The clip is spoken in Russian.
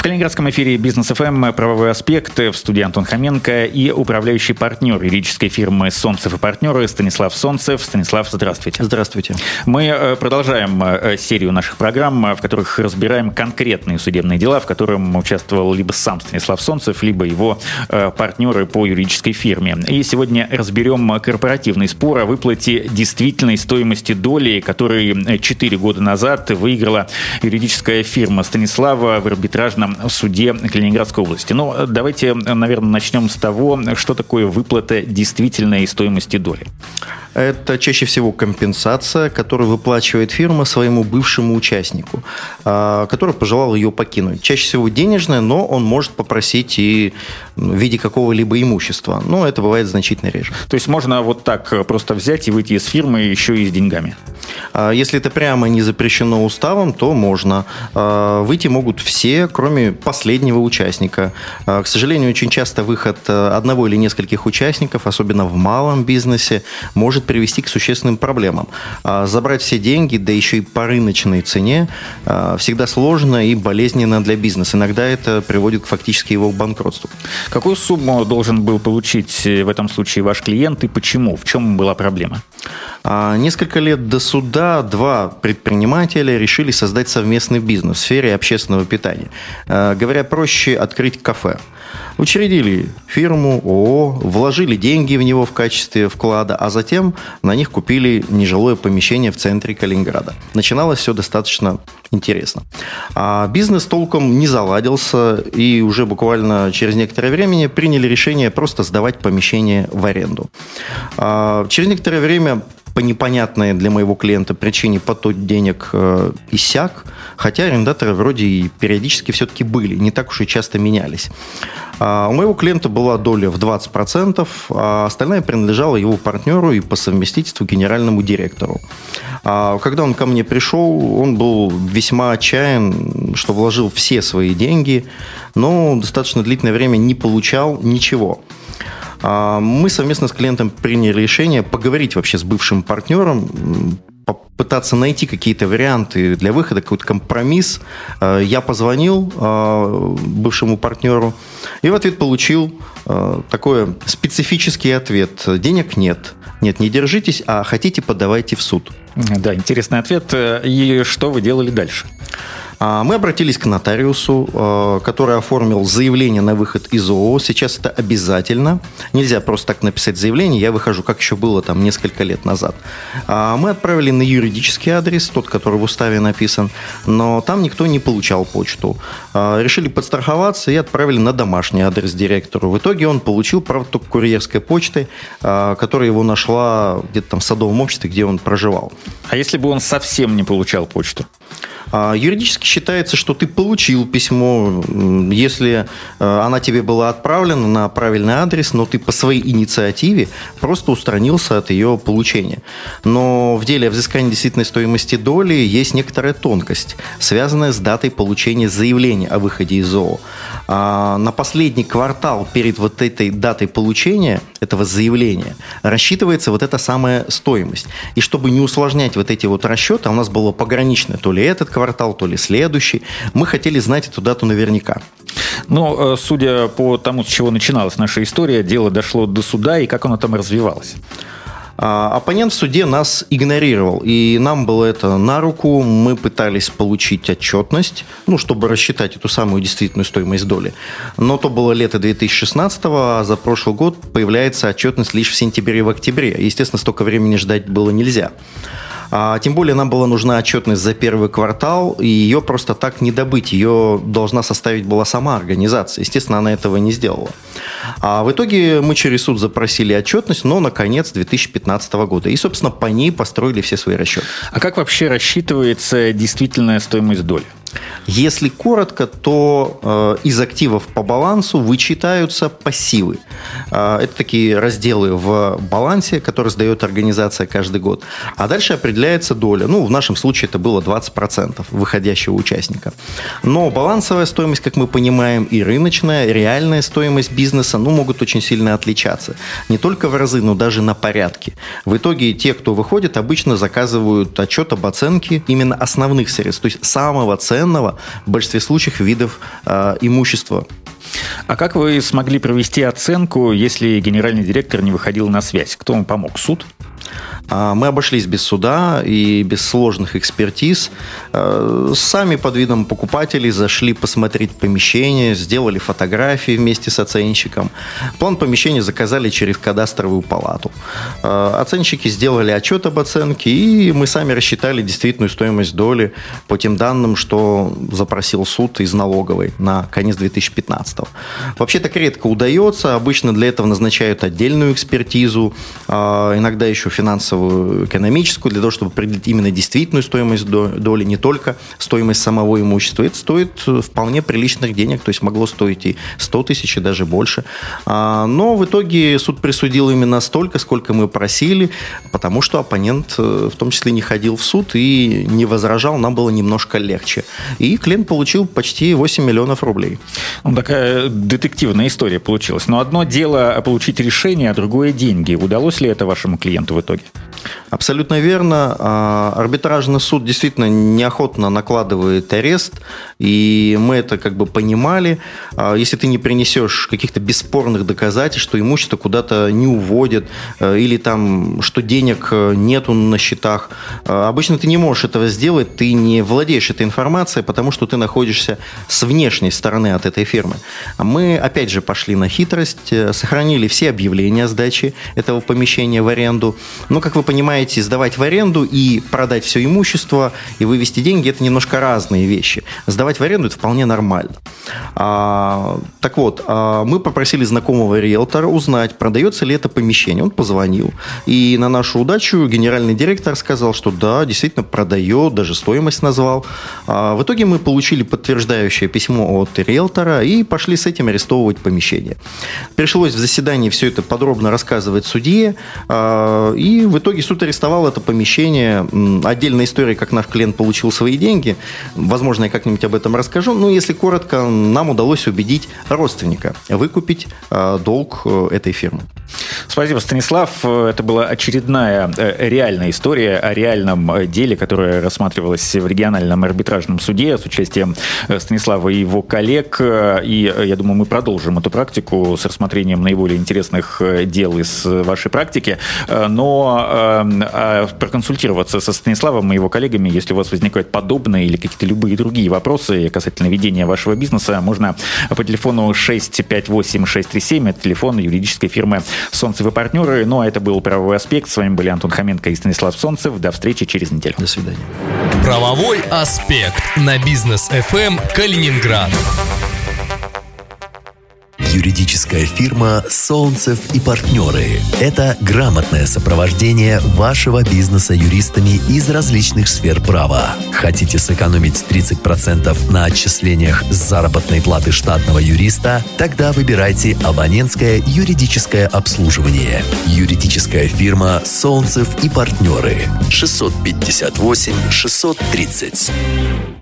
В Калининградском эфире «Бизнес ФМ» правовой аспект в студии Антон Хоменко и управляющий партнер юридической фирмы «Солнцев и партнеры» Станислав Солнцев. Станислав, здравствуйте. Здравствуйте. Мы э, продолжаем э, серию наших программ, в которых разбираем конкретные судебные дела, в котором участвовал либо сам Станислав Солнцев, либо его э, партнеры по юридической фирме. И сегодня разберем корпоративный спор о выплате действительной стоимости доли, который 4 года назад выиграла юридическая фирма Станислава в арбитражном в суде Калининградской области. Но ну, давайте, наверное, начнем с того, что такое выплата действительной стоимости доли. Это чаще всего компенсация, которую выплачивает фирма своему бывшему участнику, а, который пожелал ее покинуть. Чаще всего денежная, но он может попросить и в виде какого-либо имущества. Но это бывает значительно реже. То есть можно вот так просто взять и выйти из фирмы еще и с деньгами? А, если это прямо не запрещено уставом, то можно. А, выйти могут все, кроме последнего участника. К сожалению, очень часто выход э, одного или нескольких участников, особенно в малом бизнесе, может может привести к существенным проблемам. А забрать все деньги, да еще и по рыночной цене, а, всегда сложно и болезненно для бизнеса. Иногда это приводит к фактически его банкротству. Какую сумму должен был получить в этом случае ваш клиент и почему? В чем была проблема? А, несколько лет до суда два предпринимателя решили создать совместный бизнес в сфере общественного питания. Говоря проще, открыть кафе. Учредили фирму, ООО, вложили деньги в него в качестве вклада, а затем на них купили нежилое помещение в центре Калининграда. Начиналось все достаточно интересно. А бизнес толком не заладился, и уже буквально через некоторое время приняли решение просто сдавать помещение в аренду. А через некоторое время по непонятной для моего клиента причине поток денег э, иссяк, хотя арендаторы вроде и периодически все-таки были, не так уж и часто менялись. А у моего клиента была доля в 20%, а остальная принадлежала его партнеру и по совместительству генеральному директору. А когда он ко мне пришел, он был весьма отчаян, что вложил все свои деньги, но достаточно длительное время не получал ничего. А, мы совместно с клиентом приняли решение поговорить вообще с бывшим партнером, попытаться найти какие-то варианты для выхода, какой-то компромисс. А, я позвонил а, бывшему партнеру и в ответ получил такой специфический ответ. Денег нет. Нет, не держитесь, а хотите, подавайте в суд. Да, интересный ответ. И что вы делали дальше? А, мы обратились к нотариусу, а, который оформил заявление на выход из ООО. Сейчас это обязательно. Нельзя просто так написать заявление. Я выхожу, как еще было там несколько лет назад. А, мы отправили на юридический адрес, тот, который в уставе написан, но там никто не получал почту. Решили подстраховаться и отправили на домашний адрес директору. В итоге он получил, правда, только курьерской почты, которая его нашла где-то там в садовом обществе, где он проживал. А если бы он совсем не получал почту? Юридически считается, что ты получил письмо, если э, она тебе была отправлена на правильный адрес, но ты по своей инициативе просто устранился от ее получения. Но в деле о взыскании действительной стоимости доли есть некоторая тонкость, связанная с датой получения заявления о выходе из ЗОО. А на последний квартал перед вот этой датой получения этого заявления рассчитывается вот эта самая стоимость. И чтобы не усложнять вот эти вот расчеты, а у нас было пограничное то ли этот квартал, то ли следующий, мы хотели знать эту дату наверняка. Ну, э, судя по тому, с чего начиналась наша история, дело дошло до суда, и как оно там развивалось? А, оппонент в суде нас игнорировал, и нам было это на руку. Мы пытались получить отчетность, ну, чтобы рассчитать эту самую действительную стоимость доли. Но то было лето 2016 а за прошлый год появляется отчетность лишь в сентябре и в октябре. Естественно, столько времени ждать было нельзя. А, тем более нам была нужна отчетность за первый квартал, и ее просто так не добыть. Ее должна составить была сама организация. Естественно, она этого не сделала. А в итоге мы через суд запросили отчетность, но на конец 2015 года. И, собственно, по ней построили все свои расчеты. А как вообще рассчитывается действительная стоимость доли? Если коротко, то э, из активов по балансу вычитаются пассивы. Э, это такие разделы в балансе, которые сдает организация каждый год. А дальше определяется доля. Ну, в нашем случае это было 20% выходящего участника. Но балансовая стоимость, как мы понимаем, и рыночная, реальная стоимость бизнеса, ну, могут очень сильно отличаться. Не только в разы, но даже на порядке. В итоге те, кто выходит, обычно заказывают отчет об оценке именно основных средств, то есть самого ценного в большинстве случаев видов э, имущества а как вы смогли провести оценку, если генеральный директор не выходил на связь? Кто вам помог? Суд? А, мы обошлись без суда и без сложных экспертиз. А, сами под видом покупателей зашли посмотреть помещение, сделали фотографии вместе с оценщиком. План помещения заказали через кадастровую палату. А, оценщики сделали отчет об оценке, и мы сами рассчитали действительную стоимость доли по тем данным, что запросил суд из налоговой на конец 2015 -го. Вообще так редко удается. Обычно для этого назначают отдельную экспертизу, иногда еще финансовую, экономическую, для того, чтобы определить именно действительную стоимость доли, не только стоимость самого имущества. Это стоит э, вполне приличных денег, то есть могло стоить и 100 тысяч, и даже больше. А, но в итоге суд присудил именно столько, сколько мы просили, потому что оппонент э, в том числе не ходил в суд и не возражал, нам было немножко легче. И клиент получил почти 8 миллионов рублей. Ну, такая детективная история получилась. Но одно дело получить решение, а другое деньги. Удалось ли это вашему клиенту в итоге? итоге. Абсолютно верно. А, арбитражный суд действительно неохотно накладывает арест, и мы это как бы понимали. А, если ты не принесешь каких-то бесспорных доказательств, что имущество куда-то не уводят, э, или там, что денег э, нету на счетах, э, обычно ты не можешь этого сделать, ты не владеешь этой информацией, потому что ты находишься с внешней стороны от этой фирмы. Мы, опять же, пошли на хитрость, сохранили все объявления о сдаче этого помещения в аренду. Но, как вы понимаете, сдавать в аренду и продать все имущество и вывести деньги – это немножко разные вещи. Сдавать в аренду – это вполне нормально. А, так вот, а, мы попросили знакомого риэлтора узнать, продается ли это помещение. Он позвонил. И на нашу удачу генеральный директор сказал, что да, действительно продает, даже стоимость назвал. А, в итоге мы получили подтверждающее письмо от риэлтора и пошли с этим арестовывать помещение. Пришлось в заседании все это подробно рассказывать судье. А, и в итоге итоге суд арестовал это помещение. Отдельная история, как наш клиент получил свои деньги. Возможно, я как-нибудь об этом расскажу. Но если коротко, нам удалось убедить родственника выкупить э, долг э, этой фирмы. Спасибо, Станислав. Это была очередная э, реальная история о реальном деле, которое рассматривалось в региональном арбитражном суде с участием Станислава и его коллег. И я думаю, мы продолжим эту практику с рассмотрением наиболее интересных дел из вашей практики. Но э, проконсультироваться со Станиславом и его коллегами, если у вас возникают подобные или какие-то любые другие вопросы касательно ведения вашего бизнеса, можно по телефону 658-637, это телефон юридической фирмы «Солнцев и партнеры». Ну, а это был «Правовой аспект». С вами были Антон Хоменко и Станислав Солнцев. До встречи через неделю. До свидания. «Правовой аспект» на бизнес FM Калининград. Юридическая фирма «Солнцев и партнеры» – это грамотное сопровождение вашего бизнеса юристами из различных сфер права. Хотите сэкономить 30% на отчислениях с заработной платы штатного юриста? Тогда выбирайте абонентское юридическое обслуживание. Юридическая фирма «Солнцев и партнеры» 658 630.